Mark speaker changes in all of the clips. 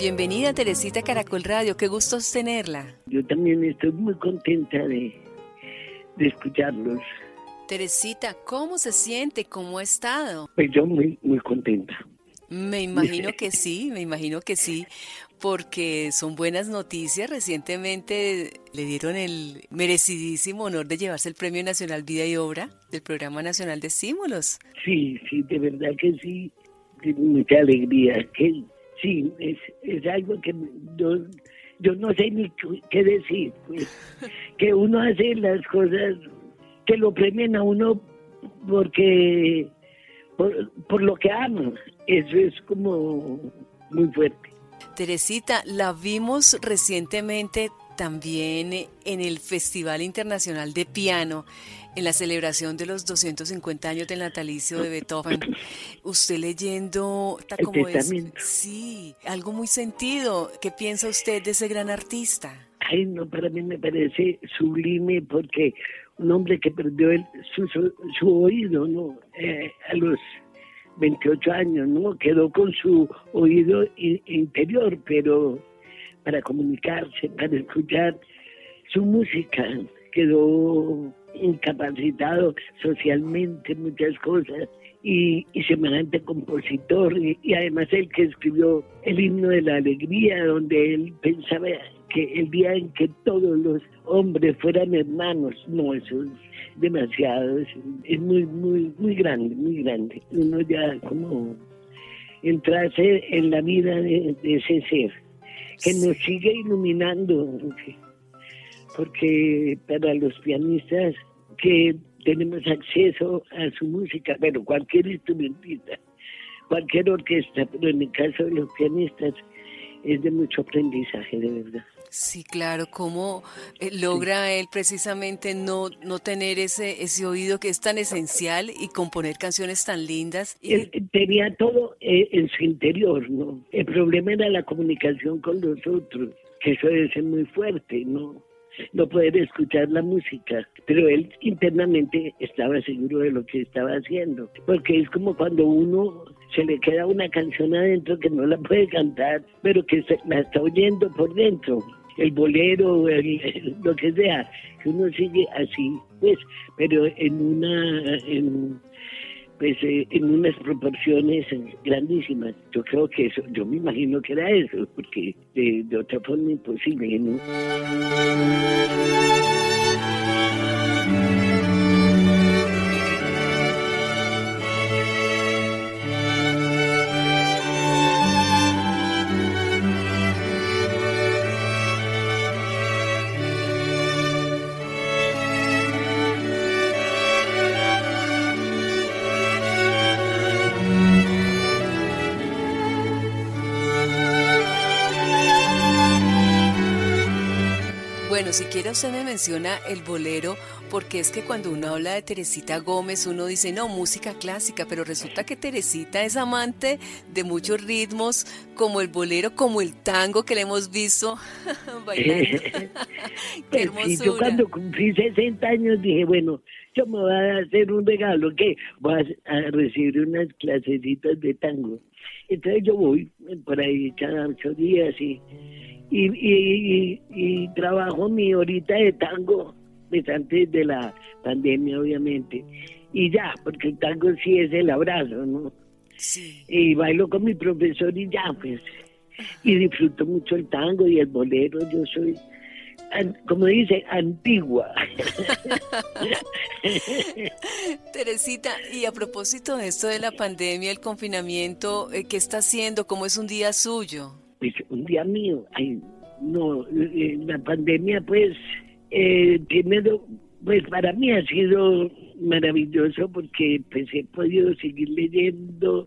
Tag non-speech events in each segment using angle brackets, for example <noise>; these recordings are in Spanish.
Speaker 1: Bienvenida Teresita Caracol Radio, qué gusto tenerla.
Speaker 2: Yo también estoy muy contenta de, de escucharlos.
Speaker 1: Teresita, ¿cómo se siente? ¿Cómo ha estado?
Speaker 2: Pues yo muy, muy contenta.
Speaker 1: Me imagino que sí, me imagino que sí, porque son buenas noticias. Recientemente le dieron el merecidísimo honor de llevarse el Premio Nacional Vida y Obra del Programa Nacional de Estímulos.
Speaker 2: Sí, sí, de verdad que sí, mucha alegría. Que, sí, es, es algo que yo, yo no sé ni qué decir, pues, <laughs> que uno hace las cosas que lo premien a uno porque por, por lo que ama. Eso es como muy fuerte.
Speaker 1: Teresita, la vimos recientemente también en el Festival Internacional de Piano, en la celebración de los 250 años del natalicio de Beethoven. Usted leyendo, como es, sí, algo muy sentido. ¿Qué piensa usted de ese gran artista?
Speaker 2: Ay, no, para mí me parece sublime porque un hombre que perdió el, su, su, oído, ¿no? Eh, a los 28 años, ¿no? Quedó con su oído interior, pero para comunicarse, para escuchar su música, quedó incapacitado socialmente, muchas cosas, y, y semejante compositor, y, además el que escribió el himno de la alegría, donde él pensaba que el día en que todos los hombres fueran hermanos, no, eso es demasiado, es, muy, muy, muy grande, muy grande. Uno ya como entrase en la vida de, ese ser, que nos sigue iluminando, porque para los pianistas que tenemos acceso a su música, pero cualquier instrumentista, cualquier orquesta, pero en el caso de los pianistas es de mucho aprendizaje, de verdad.
Speaker 1: Sí, claro, cómo eh, logra él precisamente no, no tener ese, ese oído que es tan esencial y componer canciones tan lindas.
Speaker 2: Él tenía todo eh, en su interior, ¿no? El problema era la comunicación con los otros, que eso debe ser muy fuerte, ¿no? no poder escuchar la música, pero él internamente estaba seguro de lo que estaba haciendo, porque es como cuando uno se le queda una canción adentro que no la puede cantar, pero que la está oyendo por dentro el bolero, lo que sea, que uno sigue así, pues, pero en una, en, pues, eh, en unas proporciones grandísimas. Yo creo que eso, yo me imagino que era eso, porque de, de otra forma imposible, ¿no?
Speaker 1: Bueno, si quiere usted me menciona el bolero, porque es que cuando uno habla de Teresita Gómez, uno dice, no, música clásica, pero resulta que Teresita es amante de muchos ritmos, como el bolero, como el tango que le hemos visto <laughs> bailando. <laughs>
Speaker 2: Qué hermosura. yo cuando cumplí 60 años dije, bueno, yo me voy a hacer un regalo, que voy a recibir unas clasecitas de tango. Entonces yo voy por ahí cada ocho días y y, y, y, trabajo mi horita de tango, pues antes de la pandemia obviamente, y ya, porque el tango sí es el abrazo, ¿no? Sí. Y bailo con mi profesor y ya, pues, y disfruto mucho el tango y el bolero, yo soy, como dice, antigua. <laughs>
Speaker 1: Teresita, y a propósito de esto de la pandemia, el confinamiento, eh, ¿qué está haciendo? ¿Cómo es un día suyo?
Speaker 2: Pues un día mío, ay, no, eh, la pandemia pues, eh, primero, pues para mí ha sido maravilloso porque pues he podido seguir leyendo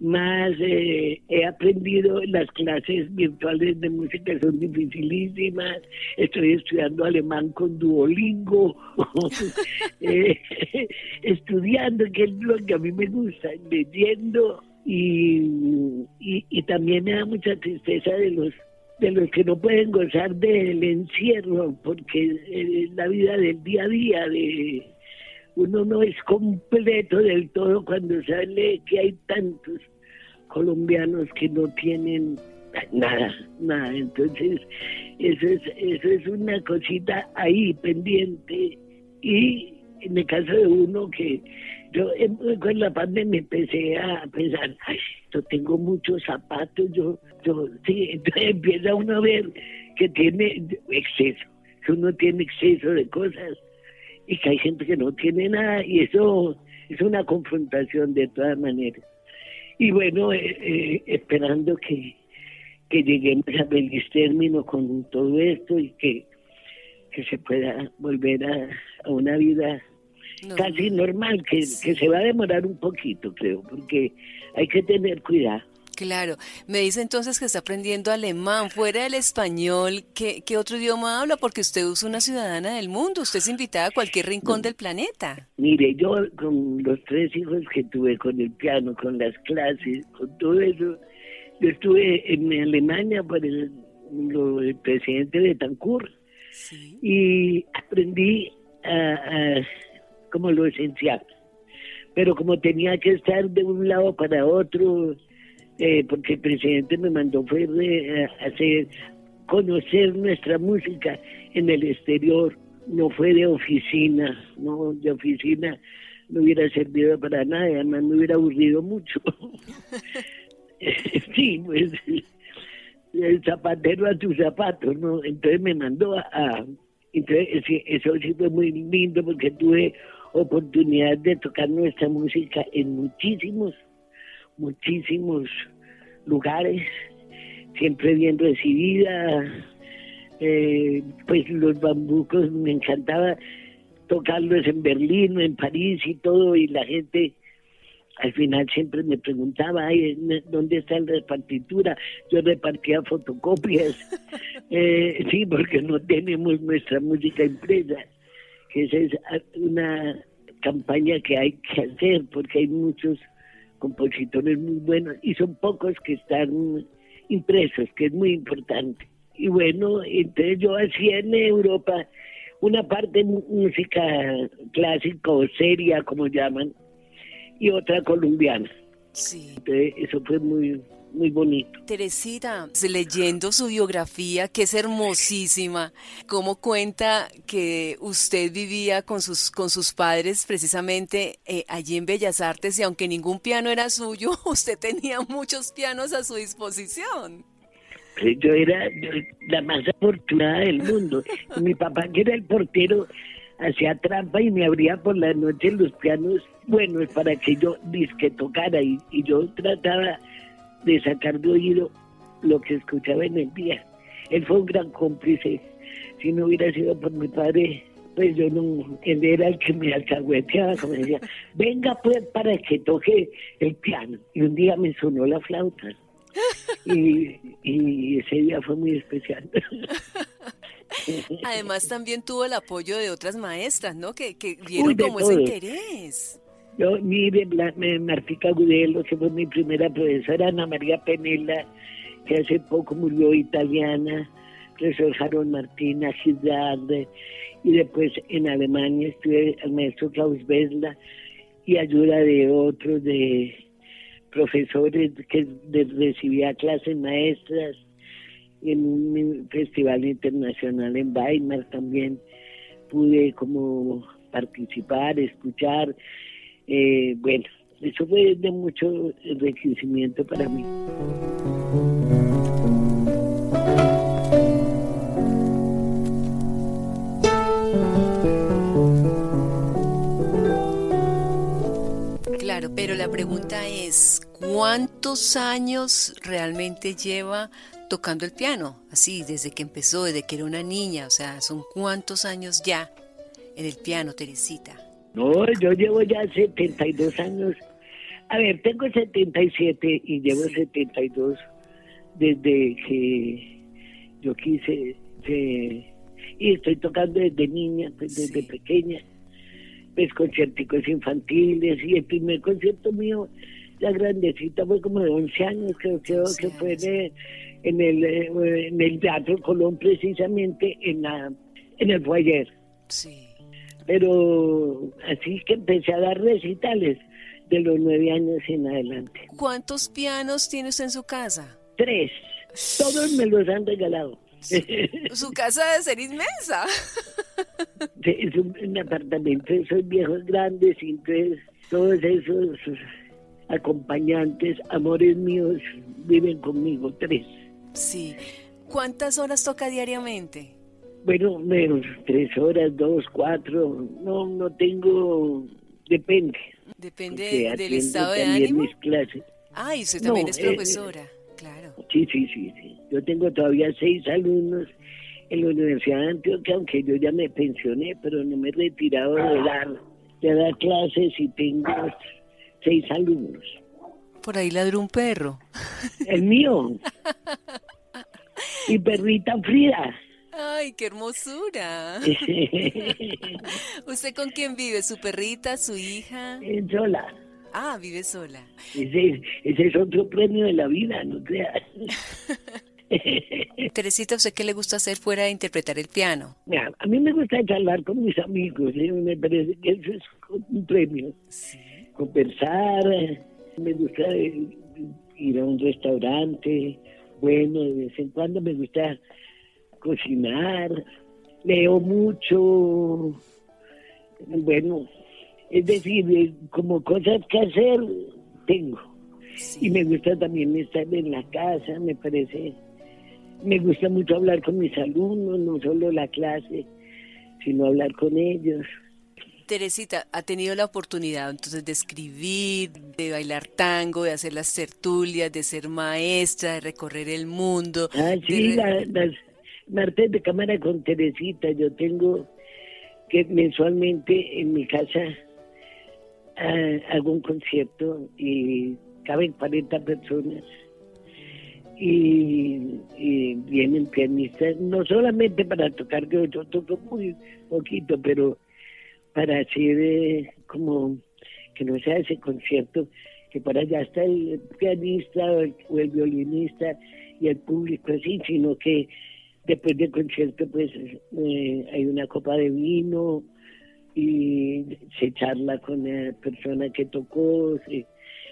Speaker 2: más, eh, he aprendido las clases virtuales de música son dificilísimas, estoy estudiando alemán con Duolingo, <laughs> eh, <laughs> estudiando, que es lo que a mí me gusta, leyendo y, y, también me da mucha tristeza de los de los que no pueden gozar del encierro porque eh, la vida del día a día de uno no es completo del todo cuando sale que hay tantos colombianos que no tienen nada, nada. Entonces, eso es, eso es una cosita ahí pendiente. Y en el caso de uno que yo con la pandemia empecé a pensar, ay, yo tengo muchos zapatos, yo, yo, sí, entonces empieza uno a ver que tiene exceso, que uno tiene exceso de cosas y que hay gente que no tiene nada y eso es una confrontación de todas maneras. Y bueno, eh, eh, esperando que, que lleguemos a feliz término con todo esto y que, que se pueda volver a una vida casi normal, que, que se va a demorar un poquito, creo, porque hay que tener cuidado.
Speaker 1: Claro, me dice entonces que está aprendiendo alemán, fuera del español, ¿qué, ¿qué, otro idioma habla? Porque usted es una ciudadana del mundo, usted es invitada a cualquier rincón del planeta.
Speaker 2: Mire, yo con los tres hijos que tuve, con el piano, con las clases, con todo eso, yo estuve en Alemania por el, presidente de Tancur y aprendí a como lo esencial. Pero como tenía que estar de un lado para otro, eh, porque el presidente me mandó fue de, hacer conocer nuestra música en el exterior, no fue de oficina, no de oficina no hubiera servido para nada, además me hubiera aburrido mucho. <laughs> sí, pues el zapatero a tus zapatos, ¿no? Entonces me mandó a... entonces eso sí fue muy lindo porque tuve oportunidad de tocar nuestra música en muchísimos, muchísimos lugares, siempre bien recibida. Eh, pues los bambucos me encantaba tocarlos en Berlín, en París y todo, y la gente al final siempre me preguntaba, Ay, ¿dónde están las partituras? Yo repartía fotocopias, <laughs> eh, sí, porque no tenemos nuestra música impresa que esa es una campaña que hay que hacer porque hay muchos compositores muy buenos y son pocos que están impresos, que es muy importante. Y bueno, entonces yo hacía en Europa una parte música clásica o seria, como llaman, y otra colombiana. Sí. Entonces eso fue muy muy bonito.
Speaker 1: Teresita, leyendo su biografía, que es hermosísima, cómo cuenta que usted vivía con sus, con sus padres precisamente eh, allí en Bellas Artes y aunque ningún piano era suyo, <laughs> usted tenía muchos pianos a su disposición.
Speaker 2: Yo era la más afortunada del mundo. <laughs> Mi papá, que era el portero, hacía trampa y me abría por la noche los pianos buenos para que yo disque tocara y, y yo trataba de sacar de oído lo que escuchaba en el día. Él fue un gran cómplice. Si no hubiera sido por mi padre, pues yo no, él era el que me alcahueteaba, como decía, <laughs> venga pues para que toque el piano. Y un día me sonó la flauta. Y, y ese día fue muy especial. <laughs>
Speaker 1: Además también tuvo el apoyo de otras maestras, ¿no? Que, que vieron como ese interés.
Speaker 2: Yo, mire, Martica Gudelo, que fue mi primera profesora, Ana María Penela, que hace poco murió italiana, profesor Jaron Martina, Gildarde, y después en Alemania estuve al maestro Klaus Besla y ayuda de otros, de profesores que recibía clases maestras en un festival internacional en Weimar también. Pude como participar, escuchar eh, bueno, eso fue de mucho enriquecimiento para mí.
Speaker 1: Claro, pero la pregunta es, ¿cuántos años realmente lleva tocando el piano? Así, desde que empezó, desde que era una niña, o sea, ¿son cuántos años ya en el piano, Teresita?
Speaker 2: No, yo llevo ya 72 años. A ver, tengo 77 y llevo 72 desde que yo quise. y estoy tocando desde niña, pues desde pequeña. Pues conciertos infantiles y el primer concierto mío, la grandecita, fue como de 11 años, creo, que fue en el, en el Teatro Colón, precisamente en, la, en el foyer. Sí pero así que empecé a dar recitales de los nueve años en adelante.
Speaker 1: ¿Cuántos pianos tiene usted en su casa?
Speaker 2: Tres. Todos me los han regalado.
Speaker 1: Su casa debe ser inmensa. <laughs>
Speaker 2: Es un, apartamento, esos viejos grandes, entonces todos esos acompañantes, amores míos, viven conmigo, tres.
Speaker 1: Sí. ¿Cuántas horas toca diariamente?
Speaker 2: Bueno, menos, tres horas, dos, cuatro, no, no tengo, depende.
Speaker 1: Depende del estado de ánimo.
Speaker 2: mis clases.
Speaker 1: Ah, y usted también es eh, profesora, claro.
Speaker 2: Sí, sí, sí, sí. Yo tengo todavía seis alumnos en la Universidad de Antioquia, aunque yo ya me pensioné, pero no me he retirado de dar, de dar clases y tengo seis alumnos.
Speaker 1: Por ahí ladró un perro.
Speaker 2: El mío. <laughs> y perrita Frida.
Speaker 1: Ay, qué hermosura. <laughs> ¿Usted con quién vive? ¿Su perrita, su hija?
Speaker 2: Sola.
Speaker 1: Ah, vive sola.
Speaker 2: Ese, ese es otro premio de la vida, no creas. <laughs>
Speaker 1: Teresita, ¿usted qué le gusta hacer fuera de interpretar el piano?
Speaker 2: a mí me gusta charlar con mis amigos, ¿eh? me parece que eso es un premio. Conversar, me gusta ir a un restaurante, bueno, de vez en cuando me gusta cocinar, leo mucho, bueno, es decir, como cosas que hacer, tengo. Y me gusta también estar en la casa, me parece me gusta mucho hablar con mis alumnos, no solo la clase, sino hablar con ellos.
Speaker 1: Teresita, ¿ha tenido la oportunidad entonces de escribir, de bailar tango, de hacer las tertulias, de ser maestra, de recorrer el mundo?
Speaker 2: Ah, sí, las martes de cámara con Teresita. Yo tengo que mensualmente en mi casa ah, hago un concierto y caben 40 personas y, vienen pianistas, no solamente para tocar, que yo toco muy poquito, pero para hacer eh, como que no sea ese concierto, que para allá está el pianista o el, violinista y el público así, sino que después del concierto pues eh, hay una copa de vino y se charla con la persona que tocó,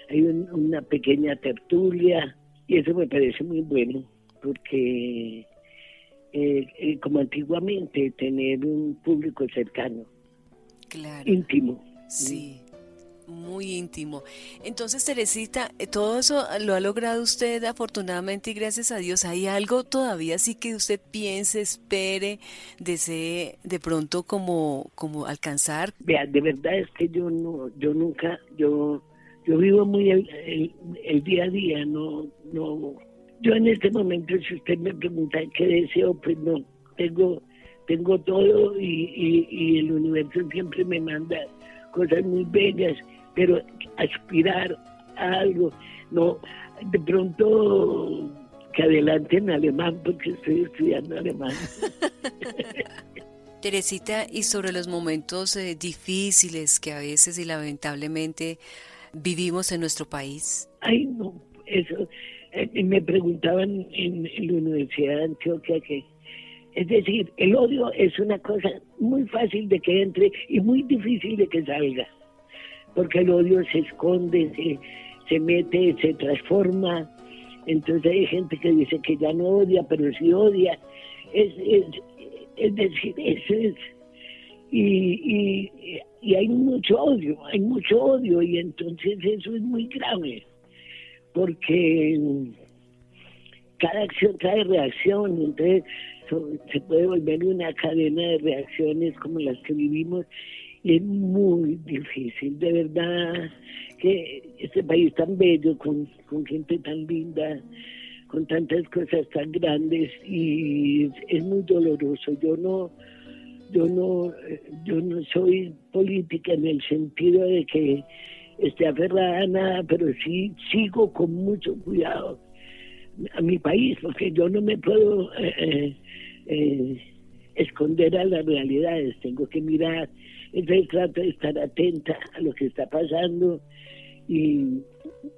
Speaker 2: hay una pequeña tertulia y eso me parece muy bueno, porque eh, eh, como antiguamente, tener un público cercano, íntimo.
Speaker 1: Sí, muy íntimo. Entonces, Teresita, eh, todo eso lo ha logrado usted afortunadamente y gracias a Dios. ¿Hay algo todavía sí que usted piense, espere, desee de pronto como, como alcanzar?
Speaker 2: Vea, de verdad es que yo no, yo nunca, yo yo vivo muy el, día a día, no, no. Yo en este momento, si usted me pregunta qué deseo, pues no, tengo, tengo todo y, y, el universo siempre me manda cosas muy bellas, pero aspirar a algo, no, de pronto que adelante en alemán porque estoy estudiando alemán. <laughs>
Speaker 1: Teresita, y sobre los momentos eh, difíciles que a veces y lamentablemente vivimos en nuestro país?
Speaker 2: Ay, no, eso. Eh, me preguntaban en, la Universidad de Antioquia que, es decir, el odio es una cosa muy fácil de que entre y muy difícil de que salga, porque el odio se esconde, se, se mete, se transforma. Entonces hay gente que dice que ya no odia, pero sí odia. Es, es, es decir, eso es y, y, hay mucho odio, hay mucho odio y entonces eso es muy grave, porque cada acción trae reacción, entonces se puede volver una cadena de reacciones como las que vivimos es muy difícil, de verdad que este país tan bello, con, con gente tan linda, con tantas cosas tan grandes y es muy doloroso. Yo no yo no, yo no soy política en el sentido de que esté aferrada a nada, pero sí sigo con mucho cuidado a mi país, porque yo no me puedo eh, eh, eh, esconder a las realidades, tengo que mirar, entonces trato de estar atenta a lo que está pasando y,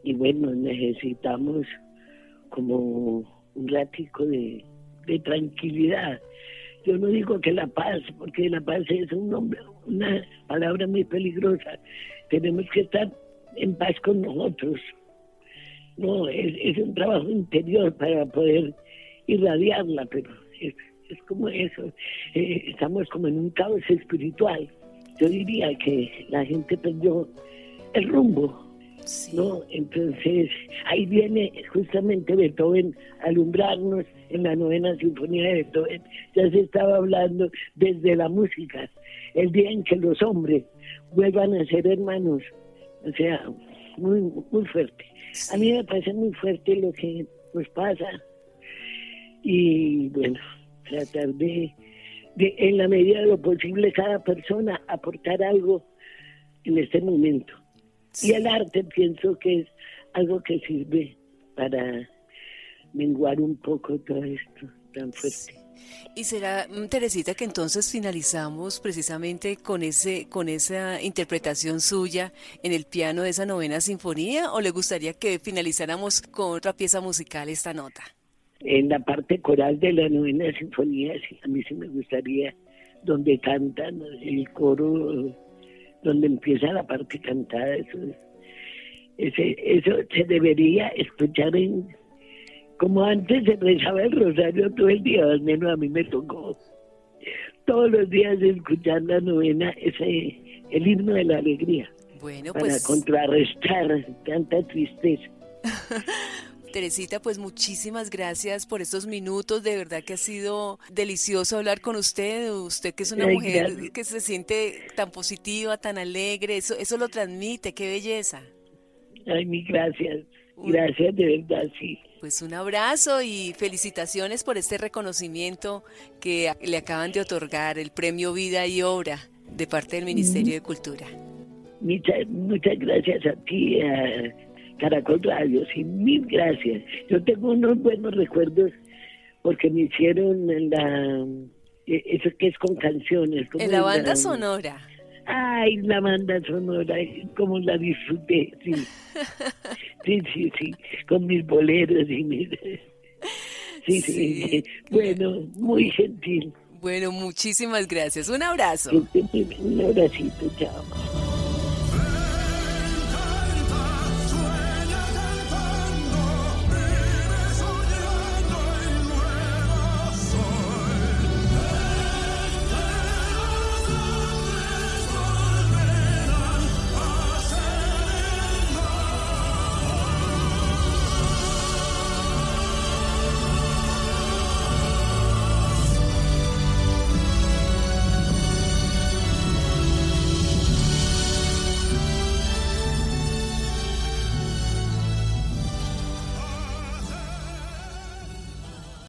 Speaker 2: y bueno, necesitamos como un ratico de, de tranquilidad yo no digo que la paz, porque la paz es un nombre, una palabra muy peligrosa. Tenemos que estar en paz con nosotros. no, es, un trabajo interior para poder irradiarla, pero es, como eso, eh, estamos como en un caos espiritual. Yo diría que la gente perdió el rumbo, ¿no? Entonces, ahí viene justamente Beethoven a alumbrarnos en la novena sinfonía de Beethoven. Ya se estaba hablando desde la música, el día en que los hombres vuelvan a ser hermanos. O sea, muy, muy fuerte. A mí me parece muy fuerte lo que nos pasa y bueno, tratar de, de, en la medida de lo posible, cada persona aportar algo en este momento. Y el arte pienso que es algo que sirve para menguar un poco todo esto tan fuerte.
Speaker 1: Y será, mm, Teresita, que entonces finalizamos precisamente con ese, con esa interpretación suya en el piano de esa novena sinfonía, o le gustaría que finalizáramos con otra pieza musical esta nota?
Speaker 2: En la parte coral de la novena sinfonía, sí, a mí sí me gustaría, donde cantan el coro, donde empieza la parte cantada, eso, ese, eso se debería escuchar en como antes se rezaba el rosario todo el día, al menos a mí me tocó todos los días escuchar la novena, ese el himno de la alegría.
Speaker 1: Bueno,
Speaker 2: para
Speaker 1: pues...
Speaker 2: contrarrestar tanta tristeza. <laughs>
Speaker 1: Teresita, pues muchísimas gracias por estos minutos. De verdad que ha sido delicioso hablar con usted. Usted que es una mujer que se siente tan positiva, tan alegre. Eso, eso lo transmite. Qué belleza.
Speaker 2: Ay, mi gracias. Gracias, de verdad, sí.
Speaker 1: Pues un abrazo y felicitaciones por este reconocimiento que le acaban de otorgar, el Premio Vida y Obra de parte del Ministerio de Cultura.
Speaker 2: Muchas, muchas gracias a ti, a Caracol Radio, sí, mil gracias. Yo tengo unos buenos recuerdos porque me hicieron la, e, eso que es con canciones.
Speaker 1: En la banda sonora.
Speaker 2: Ay, la banda sonora, como la disfruté, sí. Sí, sí, sí, con mis boleros y mis... Sí, sí, Bueno, muy gentil.
Speaker 1: Bueno, muchísimas gracias. Un abrazo.
Speaker 2: Un abracito, chao.